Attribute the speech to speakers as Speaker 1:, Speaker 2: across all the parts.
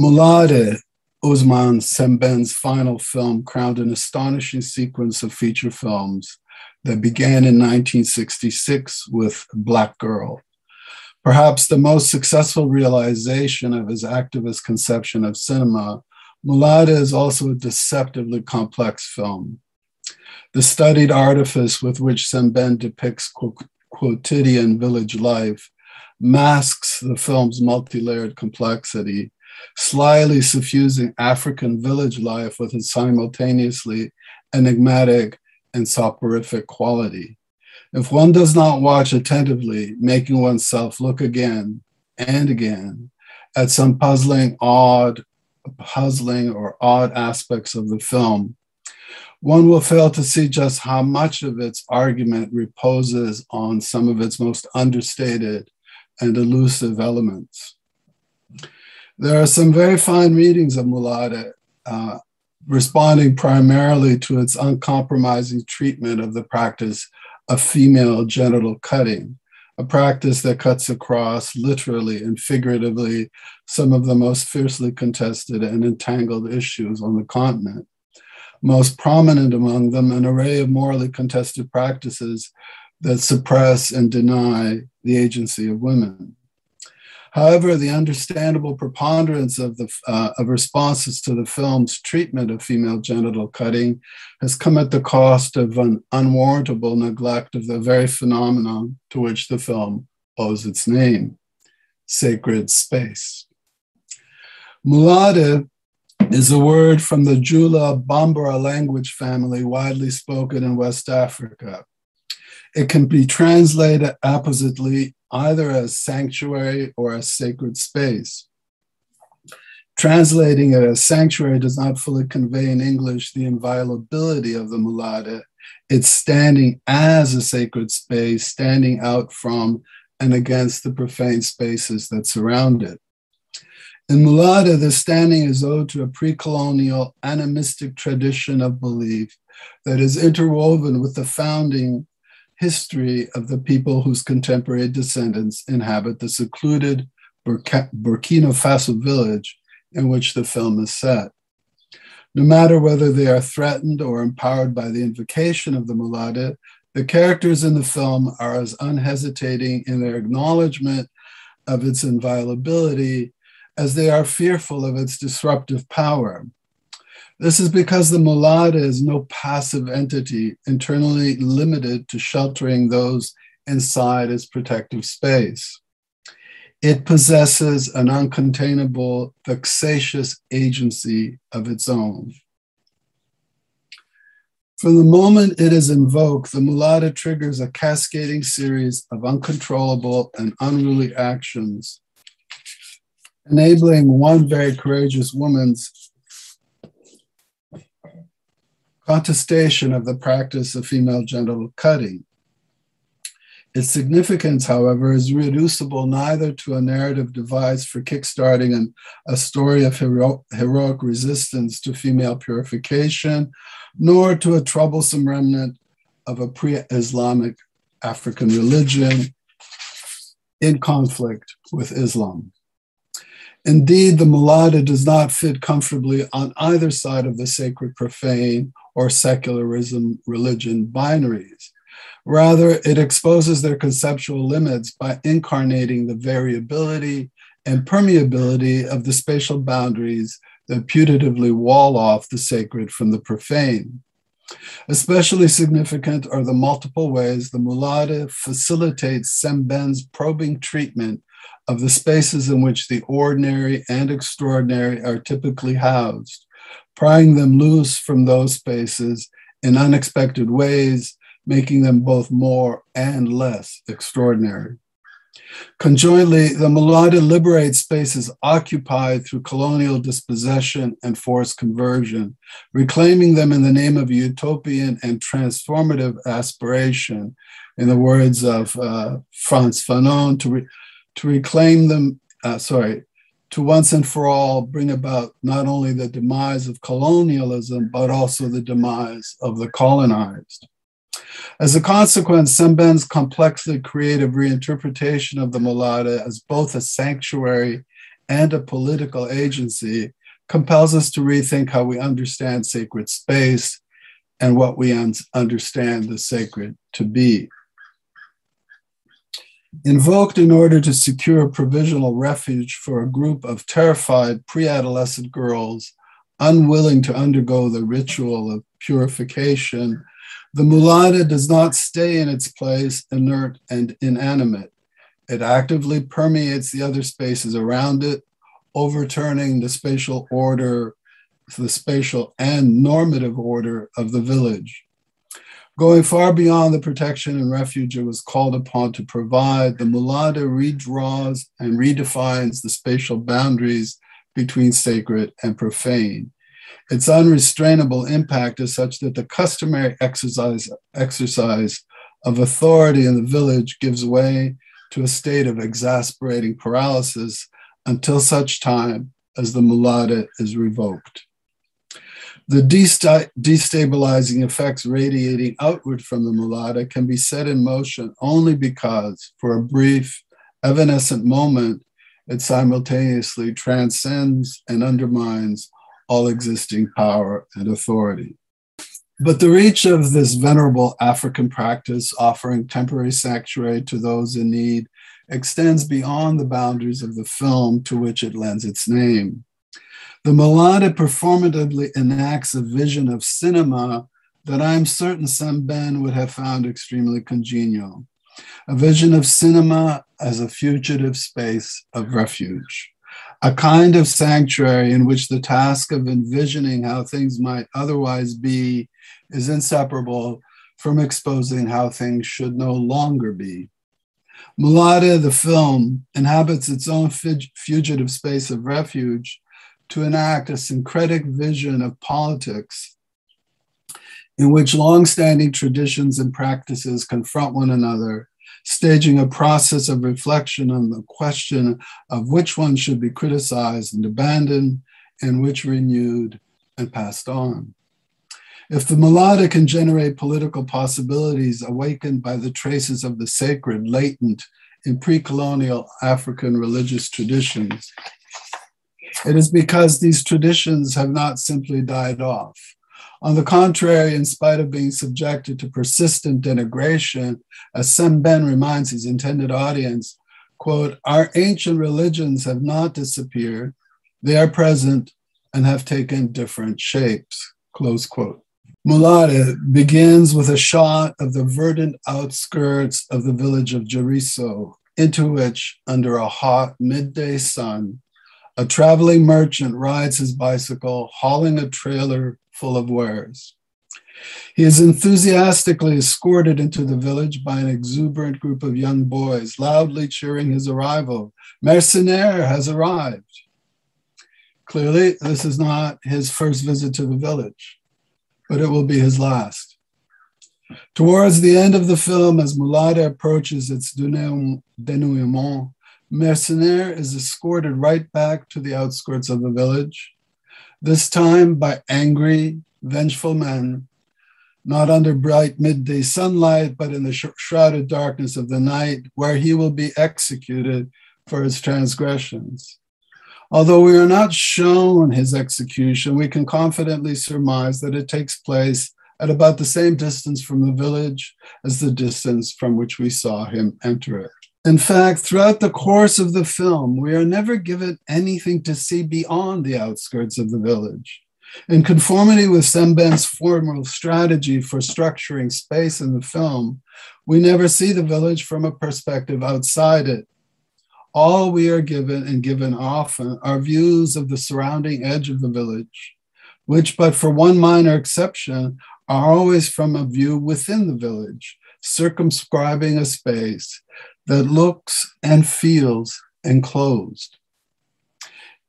Speaker 1: Moolaadé, Ousmane Sembène's final film, crowned an astonishing sequence of feature films that began in 1966 with Black Girl. Perhaps the most successful realization of his activist conception of cinema, Moolaadé is also a deceptively complex film. The studied artifice with which Sembène depicts quotidian village life masks the film's multi layered complexity, slyly suffusing African village life with its simultaneously enigmatic and soporific quality. If one does not watch attentively, making oneself look again and again at some puzzling, odd, puzzling or odd aspects of the film, one will fail to see just how much of its argument reposes on some of its most understated and elusive elements. There are some very fine readings of Moolaadé, uh, responding primarily to its uncompromising treatment of the practice of female genital cutting, a practice that cuts across literally and figuratively some of the most fiercely contested and entangled issues on the continent. Most prominent among them, an array of morally contested practices that suppress and deny the agency of women. However, the understandable preponderance of, the, uh, of responses to the film's treatment of female genital cutting has come at the cost of an unwarrantable neglect of the very phenomenon to which the film owes its name sacred space. Moolaadé is a word from the Jula Bambara language family widely spoken in West Africa. It can be translated appositely either as sanctuary or as sacred space. Translating it as sanctuary does not fully convey in English the inviolability of the moolaadé. It's standing as a sacred space, standing out from and against the profane spaces that surround it. In Moolaadé, the standing is owed to a pre colonial animistic tradition of belief that is interwoven with the founding history of the people whose contemporary descendants inhabit the secluded Burkina Faso village in which the film is set. No matter whether they are threatened or empowered by the invocation of the moolaadé, the characters in the film are as unhesitating in their acknowledgement of its inviolability as they are fearful of its disruptive power. This is because the moolaadé is no passive entity internally limited to sheltering those inside its protective space. It possesses an uncontainable, vexatious agency of its own. From the moment it is invoked, the moolaadé triggers a cascading series of uncontrollable and unruly actions, enabling one very courageous woman's contestation of the practice of female genital cutting. Its significance, however, is reducible neither to a narrative device for kickstarting an, a story of hero, heroic resistance to female purification, nor to a troublesome remnant of a pre Islamic African religion in conflict with Islam. Indeed, the moolaadé does not fit comfortably on either side of the sacred profane or secularism religion binaries. Rather, it exposes their conceptual limits by incarnating the variability and permeability of the spatial boundaries that putatively wall off the sacred from the profane. Especially significant are the multiple ways the moolaadé facilitates Sembène's probing treatment of the spaces in which the ordinary and extraordinary are typically housed, prying them loose from those spaces in unexpected ways, making them both more and less extraordinary. Conjointly, the moolaadé liberates spaces occupied through colonial dispossession and forced conversion, reclaiming them in the name of utopian and transformative aspiration, in the words of uh, Frantz Fanon, to, re- to reclaim them, uh, sorry, to once and for all bring about not only the demise of colonialism, but also the demise of the colonized. As a consequence, Sembène's complexly creative reinterpretation of the moolaadé as both a sanctuary and a political agency compels us to rethink how we understand sacred space and what we un- understand the sacred to be. Invoked in order to secure provisional refuge for a group of terrified pre adolescent girls unwilling to undergo the ritual of purification, the moolaadé does not stay in its place inert and inanimate. It actively permeates the other spaces around it, overturning the spatial order, the spatial and normative order of the village. Going far beyond the protection and refuge it was called upon to provide, the moolaadé redraws and redefines the spatial boundaries between sacred and profane. Its unrestrainable impact is such that the customary exercise, exercise of authority in the village gives way to a state of exasperating paralysis until such time as the moolaadé is revoked. The destabilizing effects radiating outward from the moolaadé can be set in motion only because, for a brief, evanescent moment, it simultaneously transcends and undermines all existing power and authority. But the reach of this venerable African practice, offering temporary sanctuary to those in need, extends beyond the boundaries of the film to which it lends its name. The moolaadé performatively enacts a vision of cinema that I'm certain Sembène would have found extremely congenial. A vision of cinema as a fugitive space of refuge, a kind of sanctuary in which the task of envisioning how things might otherwise be is inseparable from exposing how things should no longer be. Moolaadé, the film, inhabits its own fugitive space of refuge to enact a syncretic vision of politics in which long-standing traditions and practices confront one another, staging a process of reflection on the question of which one should be criticized and abandoned and which renewed and passed on. If the moolaadé can generate political possibilities awakened by the traces of the sacred latent in pre colonial African religious traditions, it is because these traditions have not simply died off. On the contrary, in spite of being subjected to persistent denigration, as Sembène reminds his intended audience, quote, our ancient religions have not disappeared, they are present and have taken different shapes, close quote. Moolaadé begins with a shot of the verdant outskirts of the village of Djerisso, into which, under a hot midday sun, a traveling merchant rides his bicycle, hauling a trailer full of wares. He is enthusiastically escorted into the village by an exuberant group of young boys, loudly cheering his arrival. Mercenaire has arrived. Clearly, this is not his first visit to the village but it will be his last. Towards the end of the film, as Moolaadé approaches its denouement, Mercenaire is escorted right back to the outskirts of the village, this time by angry, vengeful men, not under bright midday sunlight, but in the sh- shrouded darkness of the night, where he will be executed for his transgressions. Although we are not shown his execution, we can confidently surmise that it takes place at about the same distance from the village as the distance from which we saw him enter it. In fact, throughout the course of the film, we are never given anything to see beyond the outskirts of the village. In conformity with Sembène's formal strategy for structuring space in the film, we never see the village from a perspective outside it, all we are given and given often are views of the surrounding edge of the village, which, but for one minor exception, are always from a view within the village, circumscribing a space that looks and feels enclosed.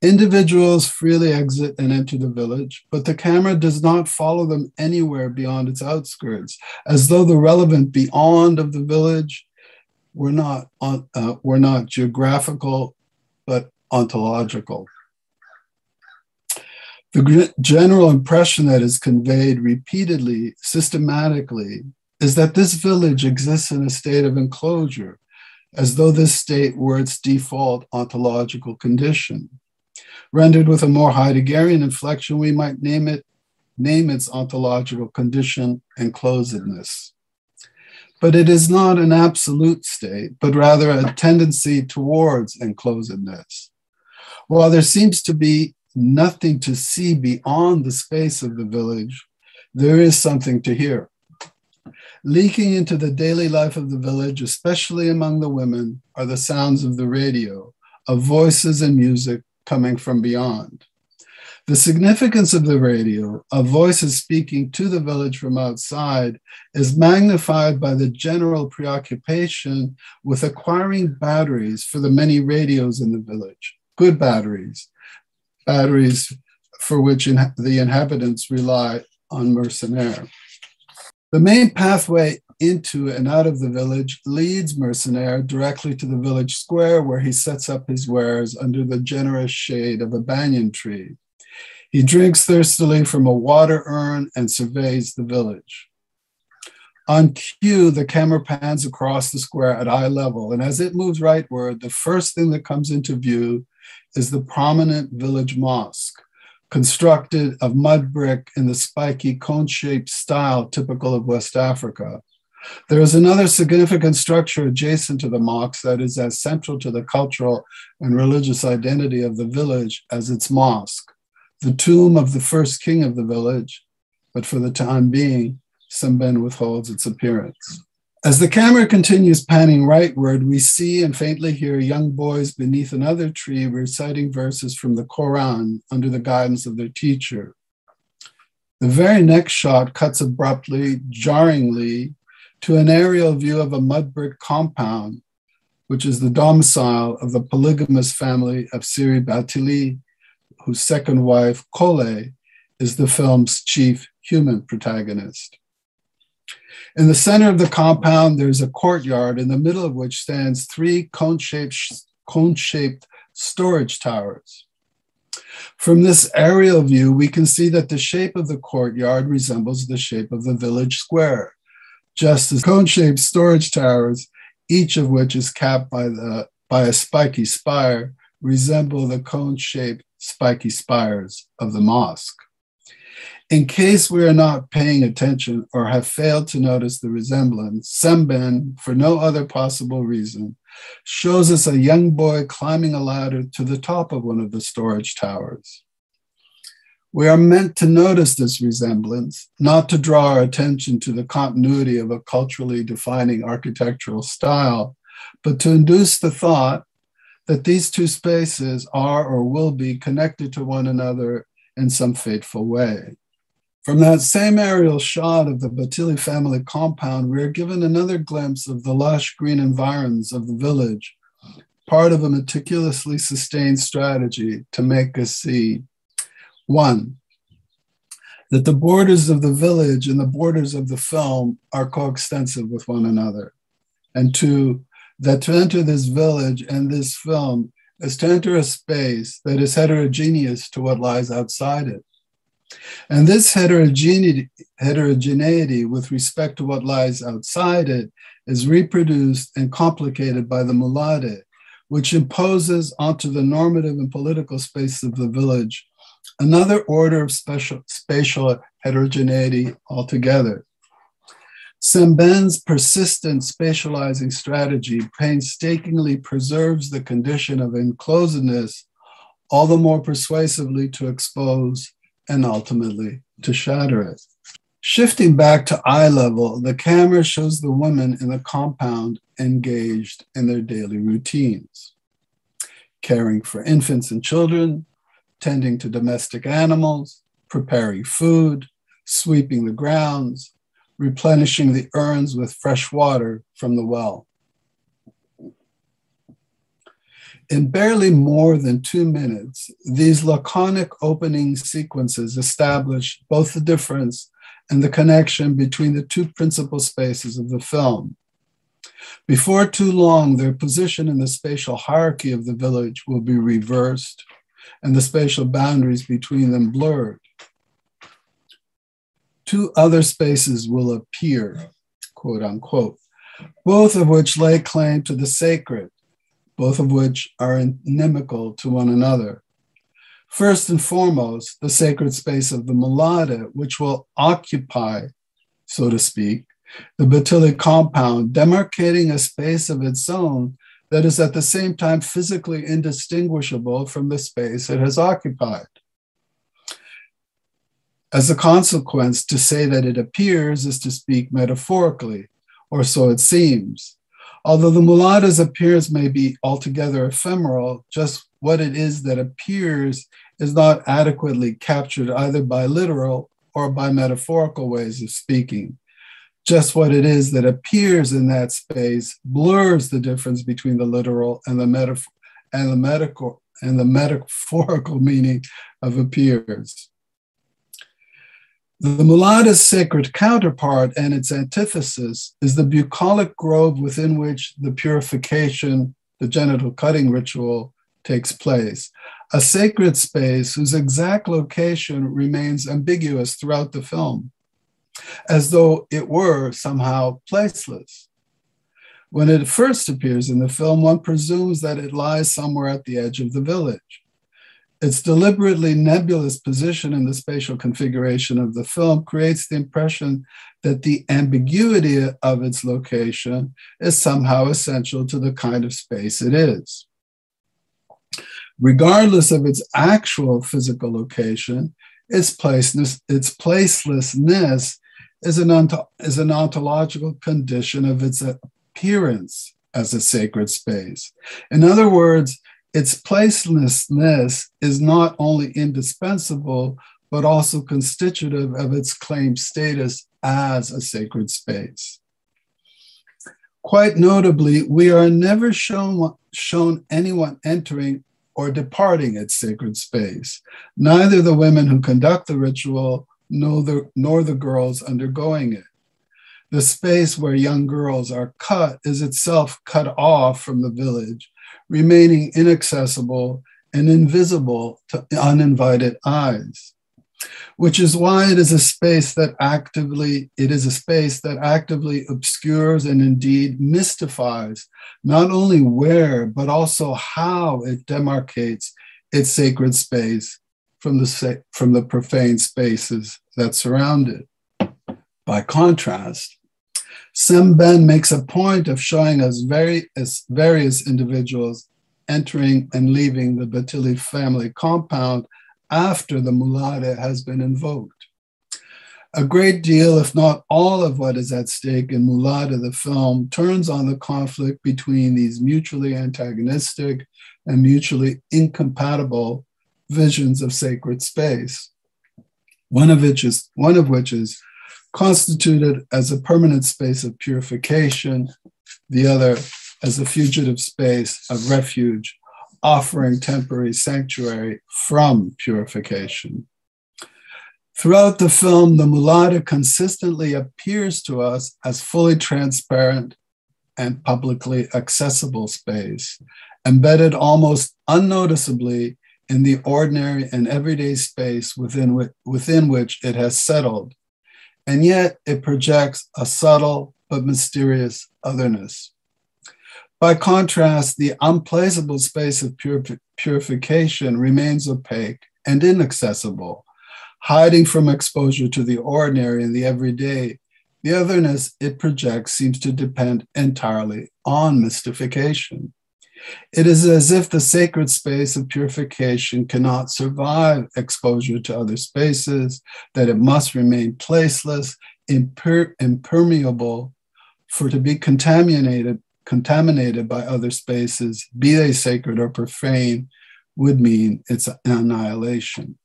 Speaker 1: Individuals freely exit and enter the village, but the camera does not follow them anywhere beyond its outskirts, as though the relevant beyond of the village we're not uh, we're not geographical, but ontological. The general impression that is conveyed repeatedly, systematically, is that this village exists in a state of enclosure, as though this state were its default ontological condition. Rendered with a more Heideggerian inflection, we might name it name its ontological condition enclosedness. But it is not an absolute state, but rather a tendency towards enclosedness. While there seems to be nothing to see beyond the space of the village, there is something to hear. Leaking into the daily life of the village, especially among the women, are the sounds of the radio, of voices and music coming from beyond. The significance of the radio, of voices speaking to the village from outside, is magnified by the general preoccupation with acquiring batteries for the many radios in the village, good batteries, batteries for which in, the inhabitants rely on Mercenaire. The main pathway into and out of the village leads Mercenaire directly to the village square where he sets up his wares under the generous shade of a banyan tree. He drinks thirstily from a water urn and surveys the village. On cue, the camera pans across the square at eye level, and as it moves rightward, the first thing that comes into view is the prominent village mosque, constructed of mud brick in the spiky cone shaped style typical of West Africa. There is another significant structure adjacent to the mosque that is as central to the cultural and religious identity of the village as its mosque, the tomb of the first king of the village, but for the time being, Sembène withholds its appearance. As the camera continues panning rightward, we see and faintly hear young boys beneath another tree reciting verses from the Quran under the guidance of their teacher. The very next shot cuts abruptly, jarringly, to an aerial view of a mud brick compound, which is the domicile of the polygamous family of Ciré Bathily, whose second wife, Collé, is the film's chief human protagonist. In the center of the compound, there's a courtyard in the middle of which stands three cone-shaped, cone-shaped storage towers. From this aerial view, we can see that the shape of the courtyard resembles the shape of the village square, just as cone-shaped storage towers, each of which is capped by, the, by a spiky spire, resemble the cone-shaped spiky spires of the mosque. In case we are not paying attention or have failed to notice the resemblance, Sembène, for no other possible reason, shows us a young boy climbing a ladder to the top of one of the storage towers. We are meant to notice this resemblance, not to draw our attention to the continuity of a culturally defining architectural style, but to induce the thought that these two spaces are or will be connected to one another in some fateful way. From that same aerial shot of the Bathily family compound, we are given another glimpse of the lush green environs of the village, part of a meticulously sustained strategy to make us see. One, that the borders of the village and the borders of the film are coextensive with one another, and two, that to enter this village and this film is to enter a space that is heterogeneous to what lies outside it and this heterogeneity, heterogeneity with respect to what lies outside it is reproduced and complicated by the moolaadé, which imposes onto the normative and political space of the village another order of special, spatial heterogeneity altogether. Sembène's persistent spatializing strategy painstakingly preserves the condition of enclosedness all the more persuasively to expose and ultimately to shatter it. Shifting back to eye level, the camera shows the women in the compound engaged in their daily routines, caring for infants and children, tending to domestic animals, preparing food, sweeping the grounds, replenishing the urns with fresh water from the well. In barely more than two minutes, these laconic opening sequences establish both the difference and the connection between the two principal spaces of the film. Before too long, their position in the spatial hierarchy of the village will be reversed and the spatial boundaries between them blurred. Two other spaces will appear, quote unquote, both of which lay claim to the sacred, both of which are inimical to one another. First and foremost, the sacred space of the Moolaadé, which will occupy, so to speak, the Bathily compound, demarcating a space of its own that is at the same time physically indistinguishable from the space it has occupied. As a consequence, to say that it appears is to speak metaphorically, or so it seems. Although the moolaadé's appearance may be altogether ephemeral, just what it is that appears is not adequately captured either by literal or by metaphorical ways of speaking. Just what it is that appears in that space blurs the difference between the literal and the metaphor and the medical and the metaphorical meaning of appears. The moolaadé's sacred counterpart and its antithesis is the bucolic grove within which the purification, the genital cutting ritual, takes place, a sacred space whose exact location remains ambiguous throughout the film, as though it were somehow placeless. When it first appears in the film, one presumes that it lies somewhere at the edge of the village. Its deliberately nebulous position in the spatial configuration of the film creates the impression that the ambiguity of its location is somehow essential to the kind of space it is. Regardless of its actual physical location, its, placeness, its placelessness is an, is an ontological condition of its appearance as a sacred space. In other words, its placelessness is not only indispensable, but also constitutive of its claimed status as a sacred space. Quite notably, we are never shown, shown anyone entering or departing its sacred space, neither the women who conduct the ritual nor the, nor the girls undergoing it. The space where young girls are cut is itself cut off from the village remaining inaccessible and invisible to uninvited eyes which is why it is a space that actively it is a space that actively obscures and indeed mystifies not only where but also how it demarcates its sacred space from the from the profane spaces that surround it. By contrast Sembène makes a point of showing us various individuals entering and leaving the Bathily family compound after the moolaadé has been invoked. A great deal, if not all, of what is at stake in Moolaadé, the film, turns on the conflict between these mutually antagonistic and mutually incompatible visions of sacred space. One of which is, one of which is constituted as a permanent space of purification, the other as a fugitive space of refuge, offering temporary sanctuary from purification. Throughout the film, the moolaadé consistently appears to us as fully transparent and publicly accessible space, embedded almost unnoticeably in the ordinary and everyday space within, within which it has settled and yet it projects a subtle but mysterious otherness. By contrast, the unplaceable space of purification remains opaque and inaccessible, hiding from exposure to the ordinary and the everyday. The otherness it projects seems to depend entirely on mystification. It is as if the sacred space of purification cannot survive exposure to other spaces, that it must remain placeless, imper- impermeable, for to be contaminated, contaminated by other spaces, be they sacred or profane, would mean its annihilation.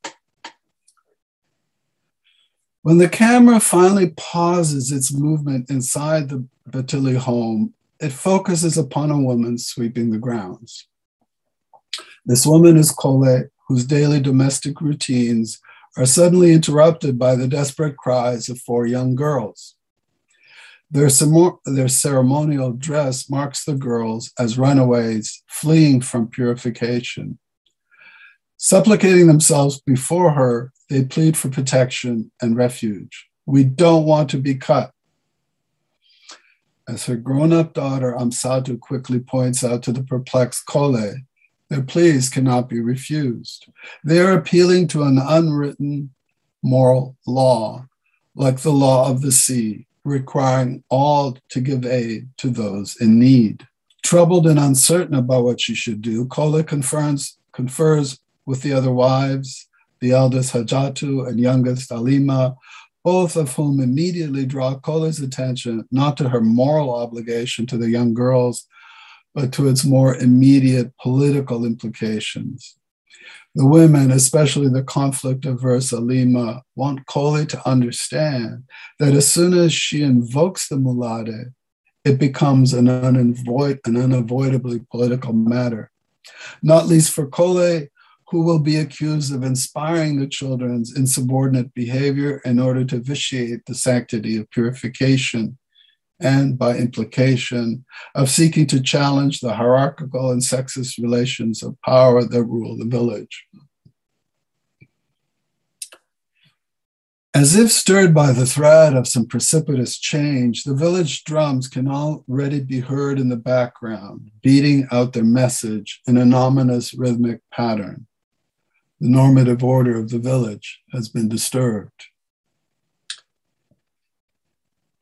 Speaker 1: When the camera finally pauses its movement inside the Bathily home, it focuses upon a woman sweeping the grounds. This woman is Colette, whose daily domestic routines are suddenly interrupted by the desperate cries of four young girls. Their, their, ceremonial dress marks the girls as runaways fleeing from purification. Supplicating themselves before her, they plead for protection and refuge. We don't want to be cut. As her grown up daughter Amsatou quickly points out to the perplexed Collé, their pleas cannot be refused. They are appealing to an unwritten moral law, like the law of the sea, requiring all to give aid to those in need. Troubled and uncertain about what she should do, Collé confirms, confers with the other wives, the eldest Hadjatou and youngest Alima, both of whom immediately draw Collé's attention not to her moral obligation to the young girls, but to its more immediate political implications. The women, especially the conflict averse Alima, want Collé to understand that as soon as she invokes the moolaadé, it becomes an, unavoid, an unavoidably political matter. Not least for Collé, who will be accused of inspiring the children's insubordinate behavior in order to vitiate the sanctity of purification and, by implication, of seeking to challenge the hierarchical and sexist relations of power that rule the village. As if stirred by the threat of some precipitous change, the village drums can already be heard in the background, beating out their message in an ominous rhythmic pattern the normative order of the village has been disturbed.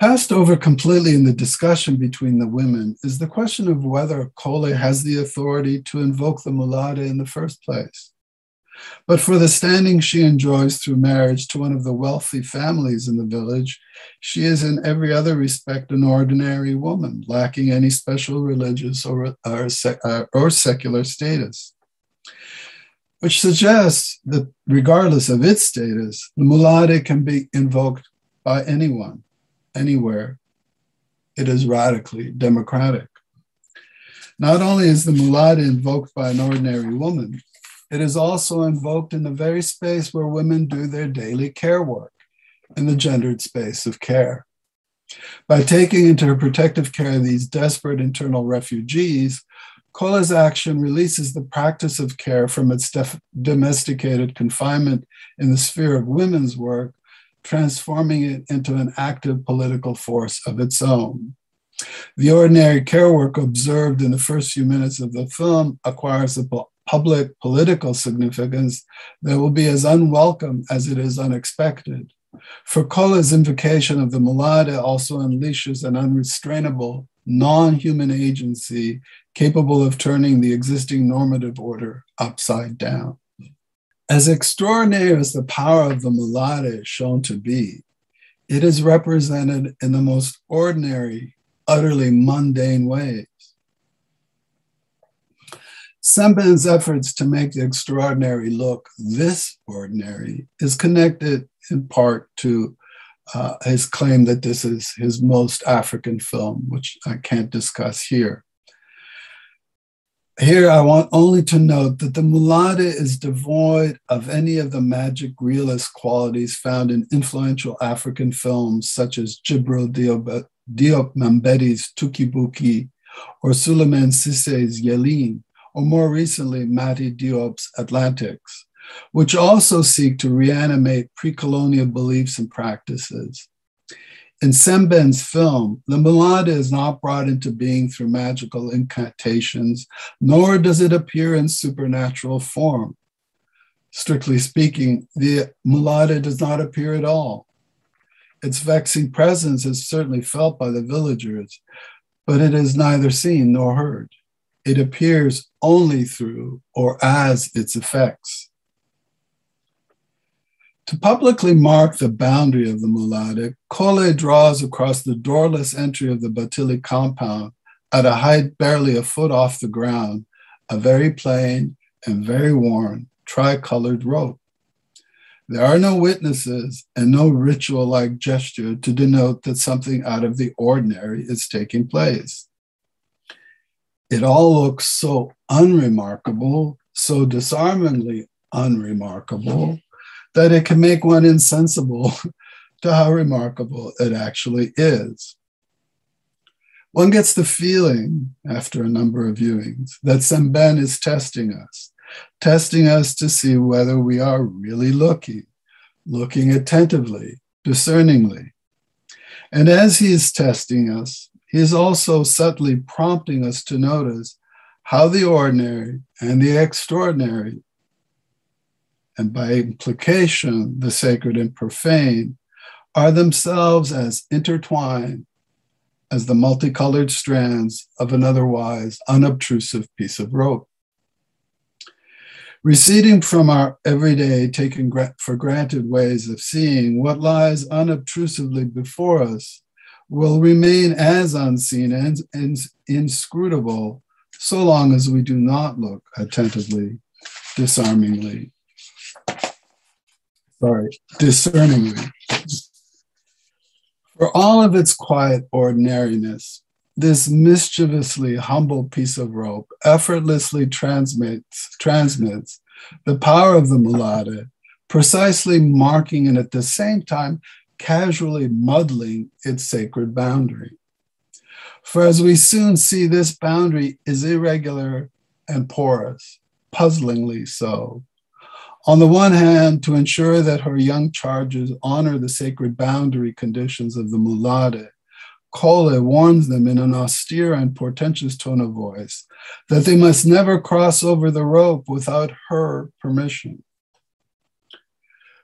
Speaker 1: Passed over completely in the discussion between the women is the question of whether Collé has the authority to invoke the moolaadé in the first place. But for the standing she enjoys through marriage to one of the wealthy families in the village, she is in every other respect an ordinary woman, lacking any special religious or, or, or secular status which suggests that regardless of its status, the moolaadé can be invoked by anyone, anywhere. It is radically democratic. Not only is the moolaadé invoked by an ordinary woman, it is also invoked in the very space where women do their daily care work, in the gendered space of care. By taking into her protective care these desperate internal refugees, Collé's action releases the practice of care from its def- domesticated confinement in the sphere of women's work, transforming it into an active political force of its own. The ordinary care work observed in the first few minutes of the film acquires a public political significance that will be as unwelcome as it is unexpected. For Collé's invocation of the moolaadé also unleashes an unrestrainable non human agency capable of turning the existing normative order upside down. As extraordinary as the power of the moolaadé is shown to be, it is represented in the most ordinary, utterly mundane ways. Sembène's efforts to make the extraordinary look this ordinary is connected in part to uh, his claim that this is his most African film, which I can't discuss here. Here, I want only to note that the moolaadé is devoid of any of the magic realist qualities found in influential African films such as Djibril Diop, Mambéty's Touki or Souleymane Cissé's Yeelen, or more recently, Mati Diop's Atlantics which also seek to reanimate pre colonial beliefs and practices. In Sembène's film, the moolaadé is not brought into being through magical incantations, nor does it appear in supernatural form. Strictly speaking, the moolaadé does not appear at all. Its vexing presence is certainly felt by the villagers, but it is neither seen nor heard. It appears only through or as its effects. To publicly mark the boundary of the moolaadé, Collé draws across the doorless entry of the Bathily compound at a height barely a foot off the ground, a very plain and very worn tricolored rope. There are no witnesses and no ritual like gesture to denote that something out of the ordinary is taking place. It all looks so unremarkable, so disarmingly unremarkable, that it can make one insensible to how remarkable it actually is. One gets the feeling, after a number of viewings, that Sembène is testing us, testing us to see whether we are really looking, looking attentively, discerningly. And as he is testing us, he is also subtly prompting us to notice how the ordinary and the extraordinary, and by implication, the sacred and profane, are themselves as intertwined as the multicolored strands of an otherwise unobtrusive piece of rope. Receding from our everyday, taken for granted ways of seeing, what lies unobtrusively before us will remain as unseen and, inscrutable so long as we do not look attentively, disarmingly, sorry, discerningly. For all of its quiet ordinariness, this mischievously humble piece of rope effortlessly transmits, transmits the power of the moolaadé, precisely marking and at the same time casually muddling its sacred boundary. For as we soon see, this boundary is irregular and porous, puzzlingly so. On the one hand, to ensure that her young charges honor the sacred boundary conditions of the moolaadé, Collé warns them in an austere and portentous tone of voice that they must never cross over the rope without her permission.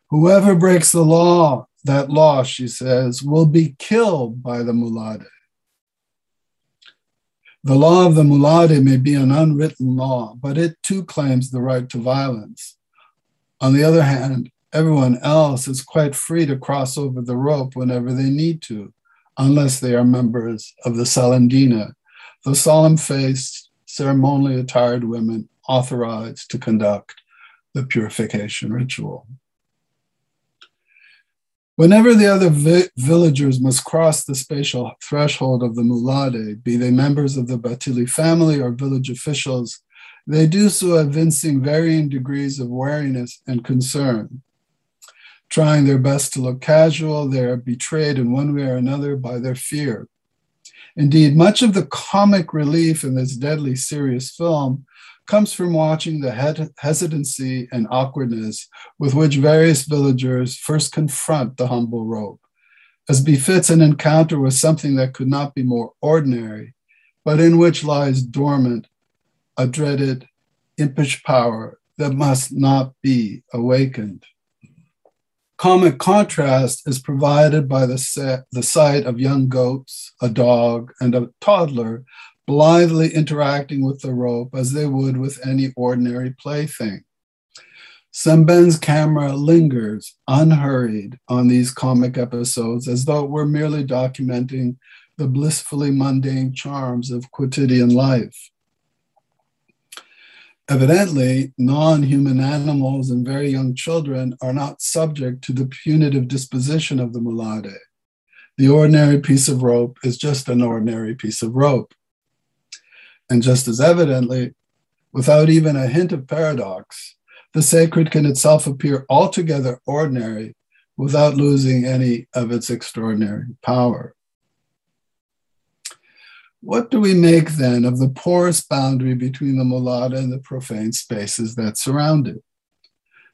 Speaker 1: Whoever breaks the law, that law, she says, will be killed by the moolaadé. The law of the moolaadé may be an unwritten law, but it too claims the right to violence. On the other hand, everyone else is quite free to cross over the rope whenever they need to unless they are members of the Salindana, the solemn faced, ceremonially attired women authorized to conduct the purification ritual. Whenever the other vi- villagers must cross the spatial threshold of the moolaadé, be they members of the Bathily family or village officials, they do so evincing varying degrees of wariness and concern trying their best to look casual, they are betrayed in one way or another by their fear. Indeed, much of the comic relief in this deadly serious film comes from watching the hesitancy and awkwardness with which various villagers first confront the humble rope, as befits an encounter with something that could not be more ordinary, but in which lies dormant a dreaded, impish power that must not be awakened. Comic contrast is provided by the, set, the sight of young goats, a dog, and a toddler blithely interacting with the rope as they would with any ordinary plaything. Sembène's camera lingers unhurried on these comic episodes as though it were merely documenting the blissfully mundane charms of quotidian life. Evidently, non human animals and very young children are not subject to the punitive disposition of the moolaadé. The ordinary piece of rope is just an ordinary piece of rope. And just as evidently, without even a hint of paradox, the sacred can itself appear altogether ordinary without losing any of its extraordinary power. What do we make then of the porous boundary between the moolaadé and the profane spaces that surround it?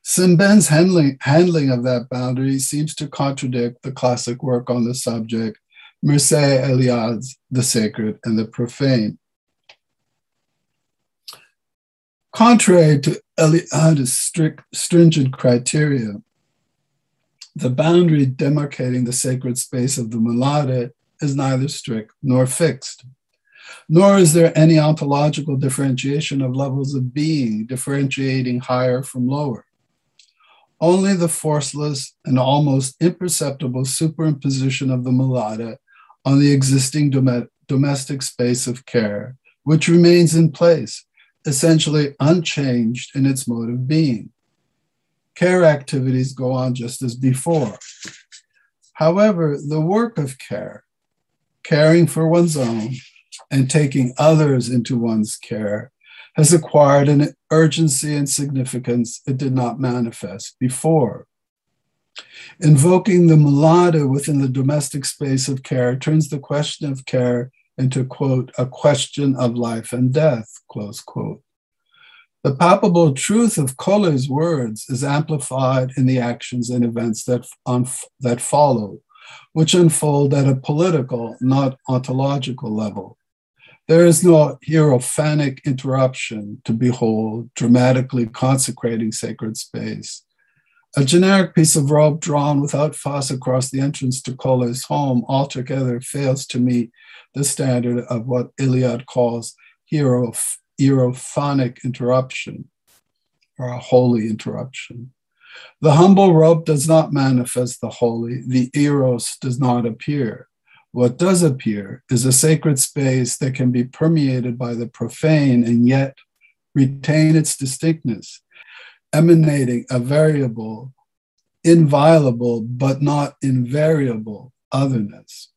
Speaker 1: Sembène's handling, handling of that boundary seems to contradict the classic work on the subject, Mircea Eliade's The Sacred and the Profane. Contrary to Eliade's strict, stringent criteria, the boundary demarcating the sacred space of the moolaadé is neither strict nor fixed nor is there any ontological differentiation of levels of being, differentiating higher from lower. Only the forceless and almost imperceptible superimposition of the moolaadé on the existing dom- domestic space of care, which remains in place, essentially unchanged in its mode of being. Care activities go on just as before. However, the work of care, caring for one's own, and taking others into one's care has acquired an urgency and significance it did not manifest before. Invoking the moolaadé within the domestic space of care turns the question of care into, quote, a question of life and death, close quote. The palpable truth of Collé's words is amplified in the actions and events that, on, that follow, which unfold at a political, not ontological level. There is no hierophanic interruption to behold, dramatically consecrating sacred space. A generic piece of rope drawn without fuss across the entrance to Collé's home altogether fails to meet the standard of what Eliade calls hierophanic interruption or a holy interruption. The humble rope does not manifest the holy, the eros does not appear. What does appear is a sacred space that can be permeated by the profane and yet retain its distinctness, emanating a variable, inviolable, but not invariable otherness.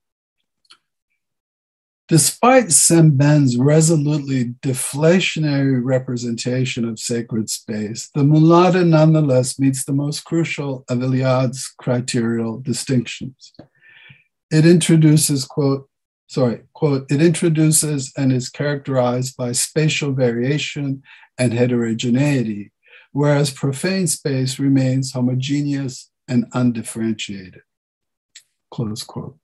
Speaker 1: Despite Sembène's resolutely deflationary representation of sacred space, the Moolaadé nonetheless meets the most crucial of Eliade's criterial distinctions. It introduces, quote, sorry, quote, it introduces and is characterized by spatial variation and heterogeneity, whereas profane space remains homogeneous and undifferentiated, close quote.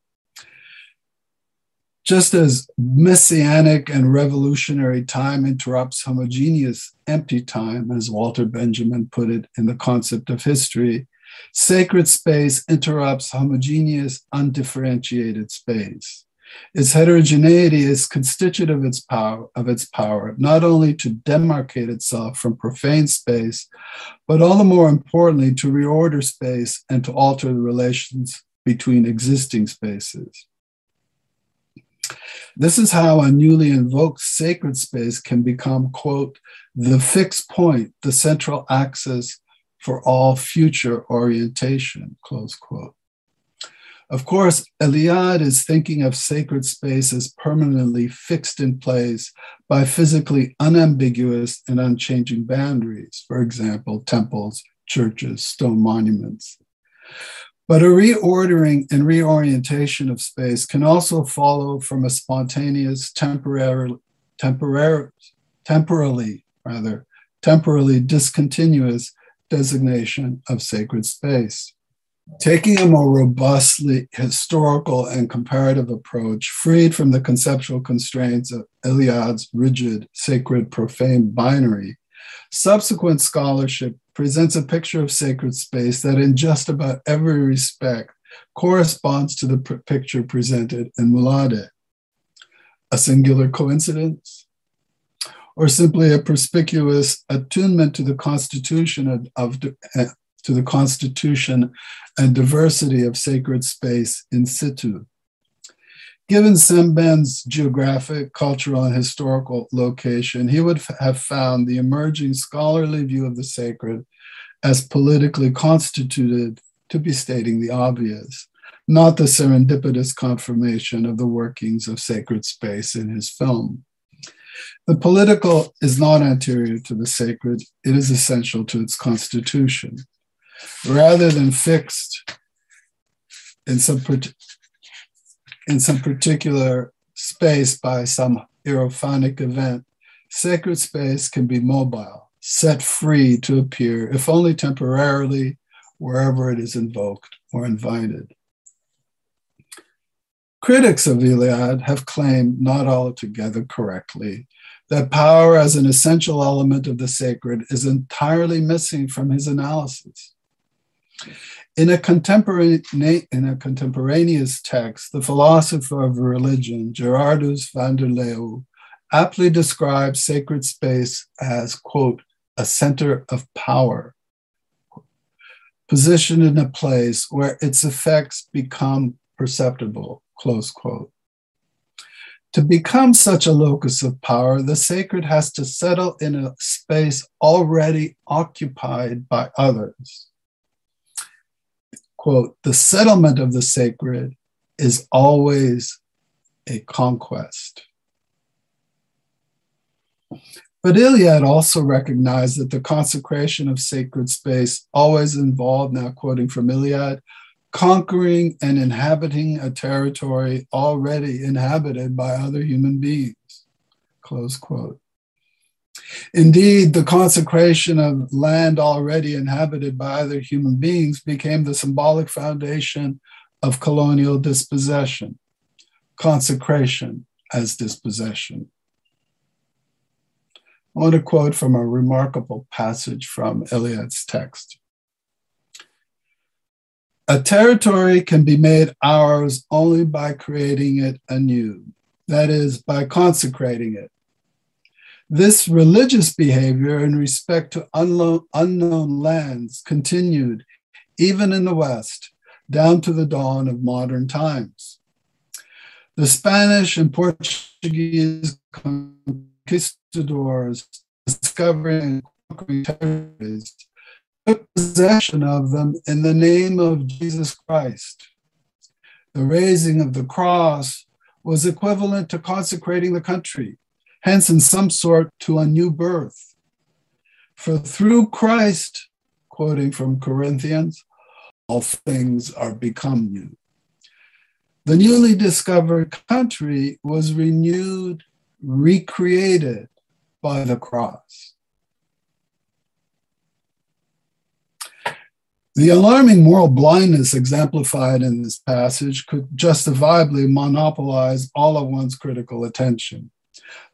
Speaker 1: Just as messianic and revolutionary time interrupts homogeneous empty time, as Walter Benjamin put it in The Concept of History, sacred space interrupts homogeneous, undifferentiated space. Its heterogeneity is constitutive of its power, of its power, not only to demarcate itself from profane space, but all the more importantly to reorder space and to alter the relations between existing spaces. This is how a newly invoked sacred space can become, quote, the fixed point, the central axis for all future orientation, close quote. Of course, Eliade is thinking of sacred space as permanently fixed in place by physically unambiguous and unchanging boundaries, for example, temples, churches, stone monuments. But a reordering and reorientation of space can also follow from a spontaneous, temporary, temporary, temporally, rather, temporally discontinuous designation of sacred space. Taking a more robustly historical and comparative approach, freed from the conceptual constraints of Eliade's rigid, sacred, profane binary, subsequent scholarship presents a picture of sacred space that, in just about every respect, corresponds to the picture presented in Moolaadé. A singular coincidence? Or simply a perspicuous attunement to the constitution of, of uh, to the constitution and diversity of sacred space in situ. Given Sembène's geographic, cultural, and historical location, he would have found the emerging scholarly view of the sacred as politically constituted to be stating the obvious, not the serendipitous confirmation of the workings of sacred space in his film. The political is not anterior to the sacred, it is essential to its constitution. Rather than fixed in some in some particular space by some hierophanic event, sacred space can be mobile, set free to appear, if only temporarily, wherever it is invoked or invited. Critics of Eliade have claimed, not altogether correctly, that power as an essential element of the sacred is entirely missing from his analysis. In a, contemporary, in a contemporaneous text, the philosopher of religion, Gerardus van der Leeuw, aptly describes sacred space as, quote, a center of power, positioned in a place where its effects become perceptible, close quote. To become such a locus of power, the sacred has to settle in a space already occupied by others quote, the settlement of the sacred is always a conquest. But Eliade also recognized that the consecration of sacred space always involved, now quoting from Eliade, conquering and inhabiting a territory already inhabited by other human beings. Close quote. Indeed, the consecration of land already inhabited by other human beings became the symbolic foundation of colonial dispossession, consecration as dispossession. I want to quote from a remarkable passage from Eliade's text. A territory can be made ours only by creating it anew, that is, by consecrating it. This religious behavior in respect to unknown, lands continued even in the West down to the dawn of modern times. The Spanish and Portuguese conquistadors discovering and conquering territories took possession of them in the name of Jesus Christ. The raising of the cross was equivalent to consecrating the country, hence, in some sort, to a new birth. For through Christ, quoting from Corinthians, all things are become new. The newly discovered country was renewed, recreated by the cross. The alarming moral blindness exemplified in this passage could justifiably monopolize all of one's critical attention.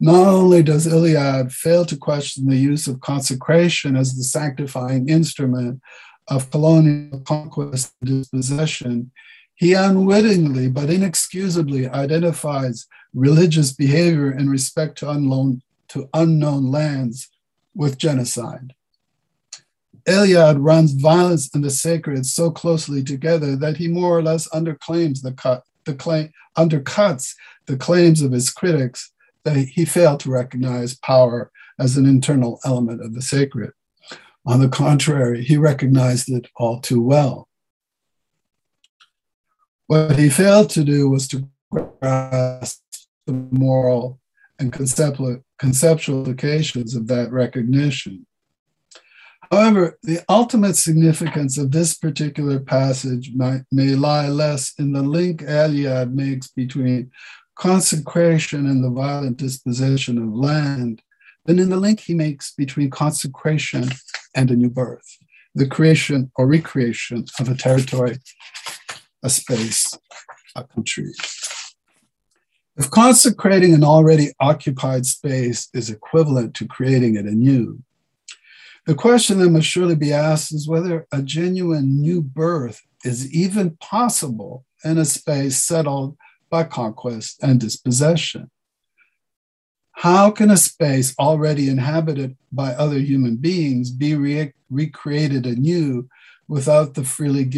Speaker 1: Not only does Eliade fail to question the use of consecration as the sanctifying instrument of colonial conquest and dispossession, he unwittingly but inexcusably identifies religious behavior in respect to unknown, to unknown lands with genocide. Eliade runs violence and the sacred so closely together that he more or less underclaims the cut, the claim, undercuts the claims of his critics that he failed to recognize power as an internal element of the sacred. On the contrary, he recognized it all too well. What he failed to do was to grasp the moral and conceptual, conceptual implications of that recognition. However, the ultimate significance of this particular passage might, may lie less in the link Eliade makes between consecration and the violent disposition of land than in the link he makes between consecration and a new birth, the creation or recreation of a territory, a space, a country. If consecrating an already occupied space is equivalent to creating it anew, the question that must surely be asked is whether a genuine new birth is even possible in a space settled by conquest and dispossession. How can a space already inhabited by other human beings be re- recreated anew without the freely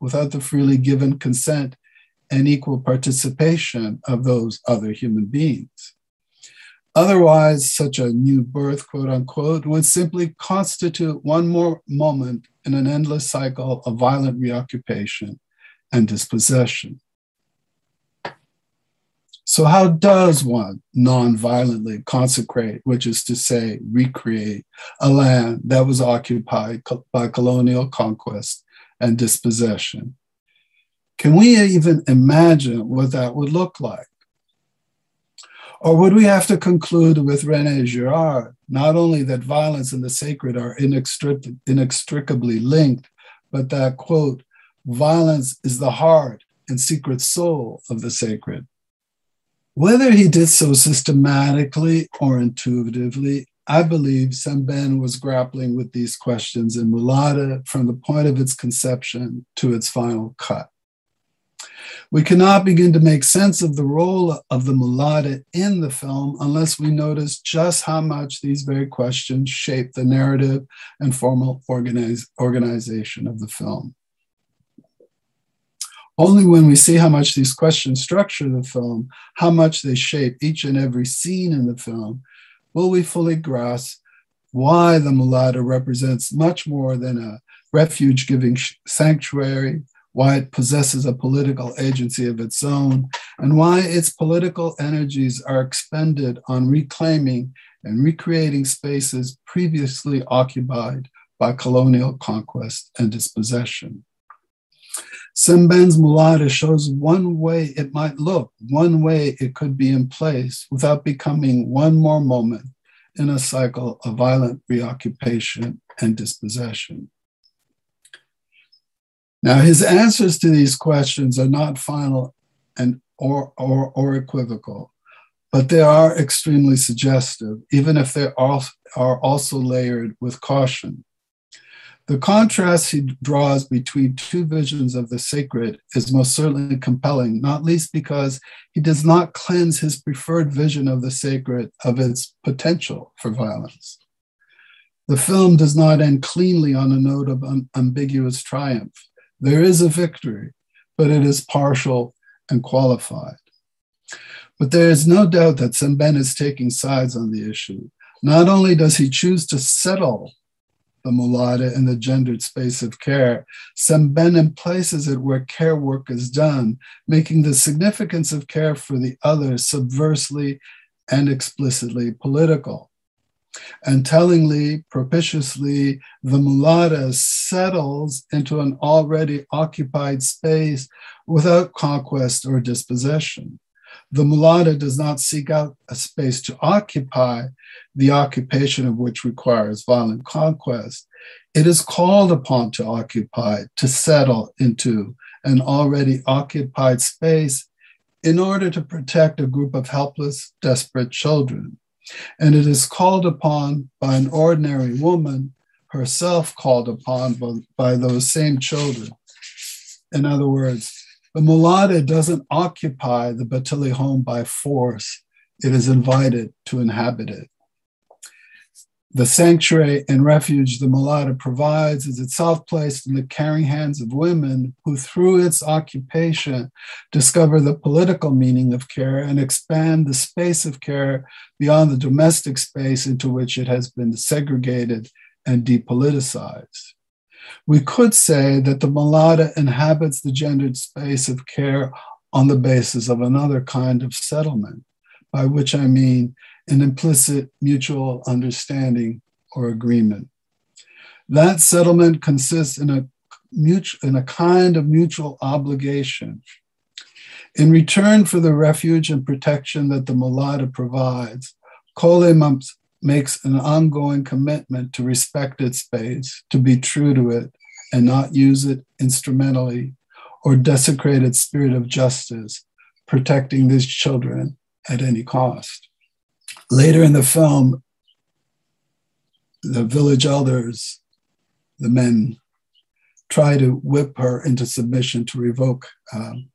Speaker 1: without the freely given consent and equal participation of those other human beings? Otherwise, such a new birth, quote unquote, would simply constitute one more moment in an endless cycle of violent reoccupation and dispossession. So, how does one non-violently consecrate, which is to say, recreate a land that was occupied by colonial conquest and dispossession? Can we even imagine what that would look like? Or would we have to conclude with Rene Girard, not only that violence and the sacred are inextric- inextricably linked, but that, quote, violence is the heart and secret soul of the sacred? Whether he did so systematically or intuitively, I believe Sembène was grappling with these questions in Moolaadé from the point of its conception to its final cut. We cannot begin to make sense of the role of the moolaadé in the film unless we notice just how much these very questions shape the narrative and formal organize, organization of the film. Only when we see how much these questions structure the film, how much they shape each and every scene in the film, will we fully grasp why the moolaadé represents much more than a refuge giving sanctuary why it possesses a political agency of its own, and why its political energies are expended on reclaiming and recreating spaces previously occupied by colonial conquest and dispossession. Sembène's Moolaadé shows one way it might look, one way it could be in place without becoming one more moment in a cycle of violent reoccupation and dispossession. Now, his answers to these questions are not final and or, or, or equivocal, but they are extremely suggestive, even if they are, are also layered with caution. The contrast he draws between two visions of the sacred is most certainly compelling, not least because he does not cleanse his preferred vision of the sacred of its potential for violence. The film does not end cleanly on a note of ambiguous triumph. There is a victory, but it is partial and qualified. But there is no doubt that Sembène is taking sides on the issue. Not only does he choose to settle the moolaadé in the gendered space of care, Sembène places it where care work is done, making the significance of care for the other subversely and explicitly political. And tellingly, propitiously, the moolaadé settles into an already occupied space without conquest or dispossession. The moolaadé does not seek out a space to occupy, the occupation of which requires violent conquest. It is called upon to occupy, to settle into an already occupied space in order to protect a group of helpless, desperate children. And it is called upon by an ordinary woman, herself called upon by, by those same children. In other words, the moolaadé doesn't occupy the Bathily home by force, it is invited to inhabit it. The sanctuary and refuge the moolaadé provides is itself placed in the caring hands of women who, through its occupation, discover the political meaning of care and expand the space of care beyond the domestic space into which it has been segregated and depoliticized. We could say that the moolaadé inhabits the gendered space of care on the basis of another kind of settlement, by which I mean an implicit mutual understanding or agreement. That settlement consists in a, mutual, in a kind of mutual obligation. In return for the refuge and protection that the moolaadé provides, Collé makes an ongoing commitment to respect its space, to be true to it, and not use it instrumentally or desecrate its spirit of justice, protecting these children at any cost. Later in the film, the village elders, the men, try to whip her into submission to revoke um,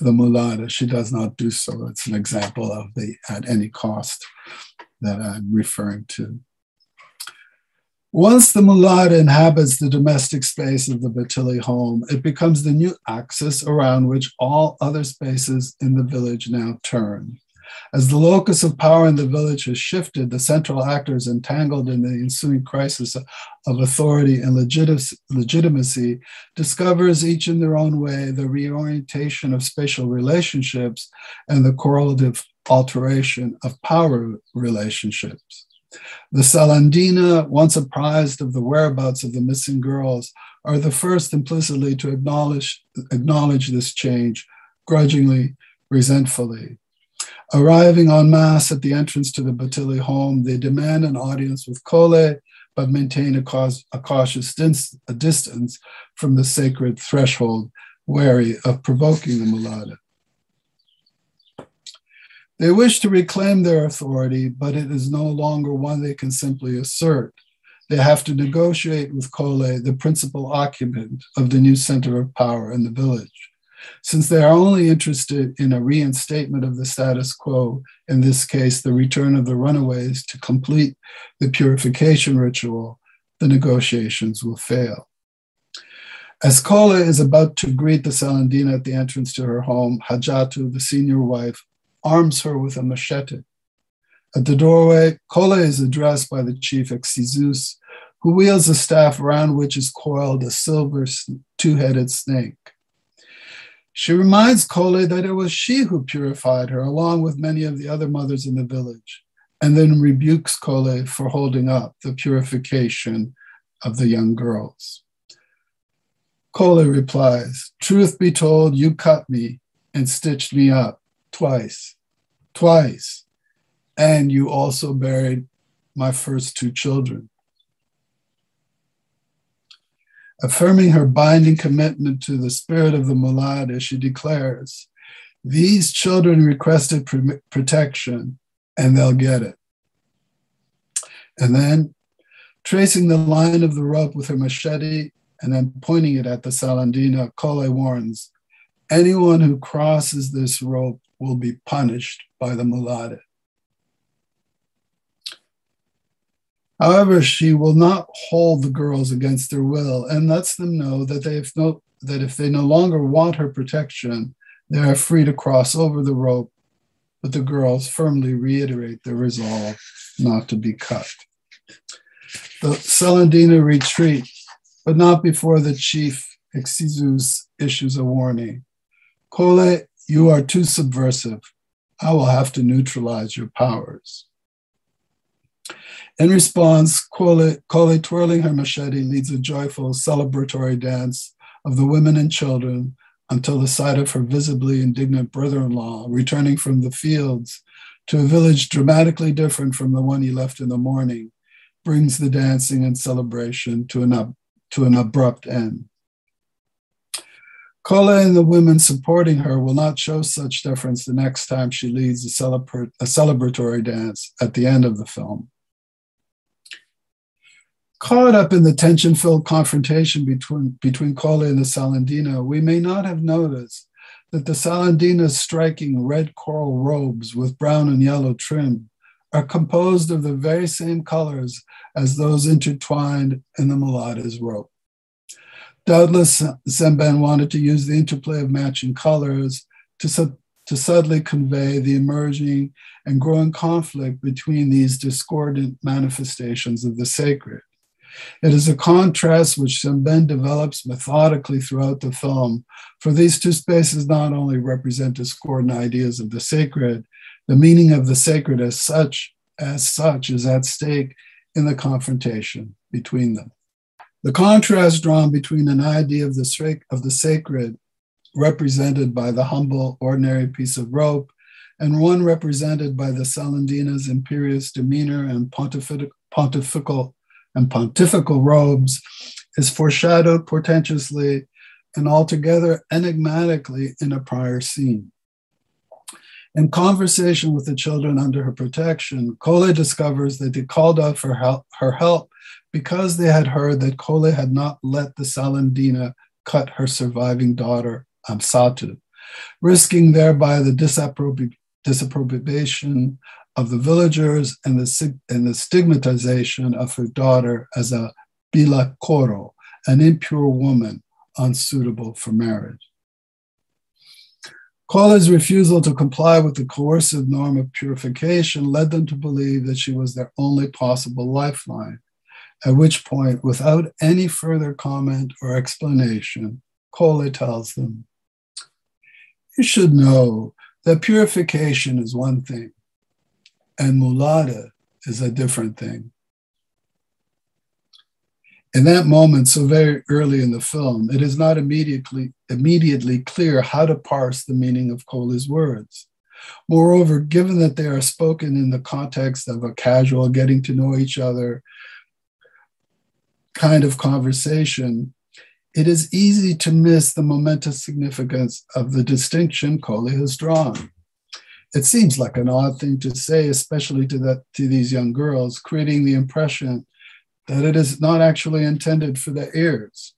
Speaker 1: the moolaadé. She does not do so. It's an example of the at any cost that I'm referring to. Once the moolaadé inhabits the domestic space of the Bathily home, it becomes the new axis around which all other spaces in the village now turn. As the locus of power in the village has shifted, the central actors entangled in the ensuing crisis of authority and legitimacy discovers each in their own way the reorientation of spatial relationships and the correlative alteration of power relationships. The Salindana, once apprised of the whereabouts of the missing girls, are the first implicitly to acknowledge, acknowledge this change, grudgingly, resentfully. Arriving en masse at the entrance to the Bathily home, they demand an audience with Collé, but maintain a, cause, a cautious a distance from the sacred threshold, wary of provoking the mulata. They wish to reclaim their authority, but it is no longer one they can simply assert. They have to negotiate with Collé, the principal occupant of the new center of power in the village. Since they are only interested in a reinstatement of the status quo, in this case, the return of the runaways to complete the purification ritual, the negotiations will fail. As Collé is about to greet the Salindana at the entrance to her home, Hadjatou, the senior wife, arms her with a machete. At the doorway, Collé is addressed by the chief Exizus, who wields a staff around which is coiled a silver two headed snake. She reminds Collé that it was she who purified her, along with many of the other mothers in the village, and then rebukes Collé for holding up the purification of the young girls. Collé replies, Truth be told, you cut me and stitched me up twice, twice, and you also buried my first two children. Affirming her binding commitment to the spirit of the moolaadé, she declares, These children requested pr- protection and they'll get it. And then, tracing the line of the rope with her machete and then pointing it at the Salindana, Collé warns anyone who crosses this rope will be punished by the mulata. However, she will not hold the girls against their will and lets them know that they have no, that if they no longer want her protection, they are free to cross over the rope. But the girls firmly reiterate their resolve not to be cut. The Salindana retreat, but not before the chief Ixizus issues a warning. Collé, you are too subversive. I will have to neutralize your powers. In response, Collé, twirling her machete, leads a joyful celebratory dance of the women and children until the sight of her visibly indignant brother in law returning from the fields to a village dramatically different from the one he left in the morning brings the dancing and celebration to an, to an abrupt end. Collé and the women supporting her will not show such deference the next time she leads a, celebra- a celebratory dance at the end of the film. Caught up in the tension filled confrontation between, between Collé and the Salindana, we may not have noticed that the Salindana's striking red coral robes with brown and yellow trim are composed of the very same colors as those intertwined in the moolaadé's robe. Doubtless, Sembène wanted to use the interplay of matching colors to, su- to subtly convey the emerging and growing conflict between these discordant manifestations of the sacred. It is a contrast which Sembène develops methodically throughout the film, for these two spaces not only represent discordant ideas of the sacred, the meaning of the sacred as such, as such is at stake in the confrontation between them. The contrast drawn between an idea of the, of the sacred, represented by the humble, ordinary piece of rope, and one represented by the Salindana's imperious demeanor and pontifical and pontifical robes, is foreshadowed portentously and altogether enigmatically in a prior scene. In conversation with the children under her protection, Collé discovers that they called out for help, her help because they had heard that Collé had not let the Salindana cut her surviving daughter, Amsatou, risking thereby the disapprobation of the villagers and the, and the stigmatization of her daughter as a bila koro, an impure woman unsuitable for marriage. Collé's refusal to comply with the coercive norm of purification led them to believe that she was their only possible lifeline, at which point, without any further comment or explanation, Collé tells them, You should know that purification is one thing, and moolaadé is a different thing in that moment, so very early in the film, it is not immediately immediately clear how to parse the meaning of Collé's words. Moreover, given that they are spoken in the context of a casual getting to know each other kind of conversation, it is easy to miss the momentous significance of the distinction Collé has drawn. It seems like an odd thing to say, especially to, that, to these young girls, creating the impression that it is not actually intended for the ears.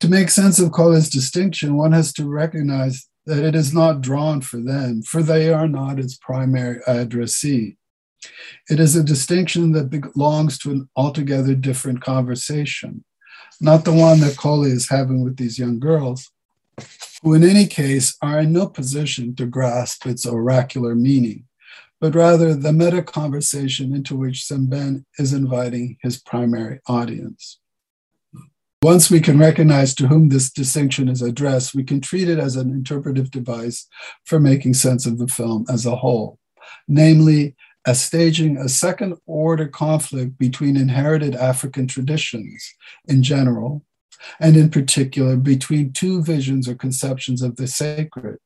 Speaker 1: To make sense of Collé's distinction, one has to recognize that it is not drawn for them, for they are not its primary addressee. It is a distinction that belongs to an altogether different conversation, not the one that Collé is having with these young girls, who in any case are in no position to grasp its oracular meaning but rather the meta conversation into which Sembène is inviting his primary audience. Once we can recognize to whom this distinction is addressed, we can treat it as an interpretive device for making sense of the film as a whole, namely, as staging a second order conflict between inherited African traditions in general, and in particular between two visions or conceptions of the sacred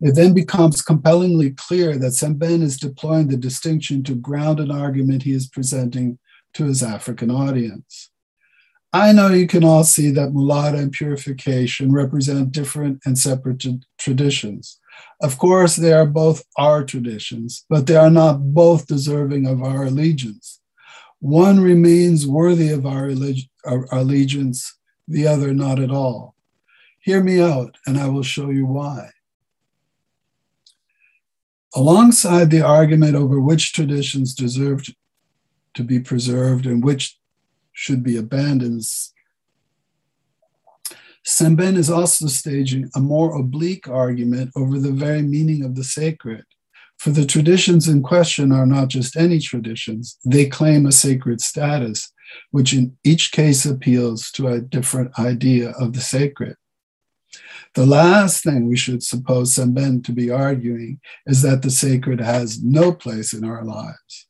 Speaker 1: it then becomes compellingly clear that Sembène is deploying the distinction to ground an argument he is presenting to his African audience. I know you can all see that moolaadé and purification represent different and separate traditions. Of course, they are both our traditions, but they are not both deserving of our allegiance. One remains worthy of our, allegiance, the other not at all. Hear me out, and I will show you why. Alongside the argument over which traditions deserve to be preserved and which should be abandoned, Sembène is also staging a more oblique argument over the very meaning of the sacred. For the traditions in question are not just any traditions, they claim a sacred status, which in each case appeals to a different idea of the sacred. The last thing we should suppose Sembène to be arguing is that the sacred has no place in our lives.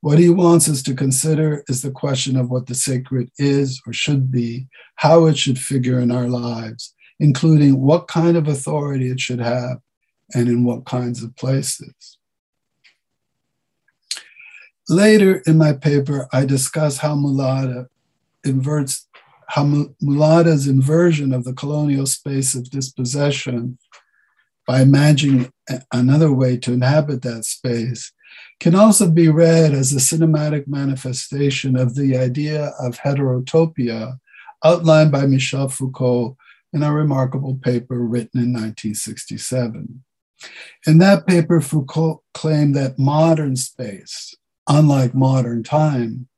Speaker 1: What he wants us to consider is the question of what the sacred is or should be, how it should figure in our lives, including what kind of authority it should have and in what kinds of places. Later in my paper, I discuss how Moolaadé inverts how Moolaadé's inversion of the colonial space of dispossession by imagining another way to inhabit that space can also be read as a cinematic manifestation of the idea of heterotopia outlined by Michel Foucault in a remarkable paper written in 1967. In that paper, Foucault claimed that modern space, unlike modern time,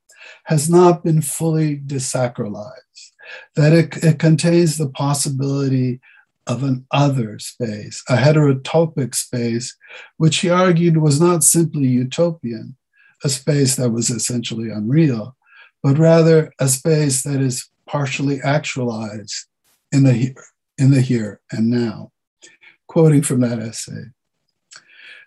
Speaker 1: has not been fully desacralized, that it, it contains the possibility of an other space, a heterotopic space, which he argued was not simply utopian, a space that was essentially unreal, but rather a space that is partially actualized in the here, in the here and now. Quoting from that essay.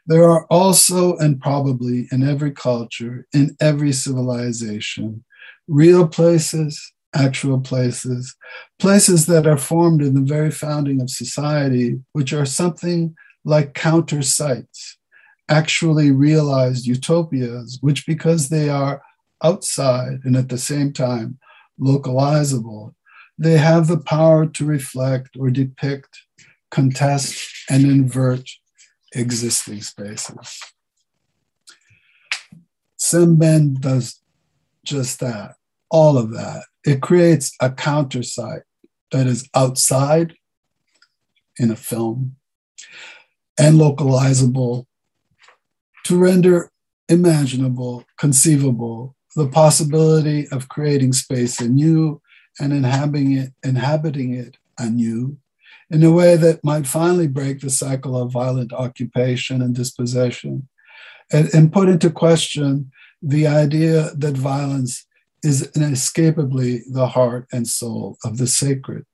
Speaker 1: There are also, and probably in every culture, in every civilization, real places actual places, places that are formed in the very founding of society, which are something like counter sites, actually realized utopias, which, because they are outside and at the same time localizable, they have the power to reflect or depict, contest, and invert existing spaces. Sembène does just that, all of that it creates a counter site that is outside in a film and localizable to render imaginable, conceivable, the possibility of creating space anew and inhabiting it, inhabiting it anew in a way that might finally break the cycle of violent occupation and dispossession and, and put into question the idea that violence is inescapably the heart and soul of the sacred.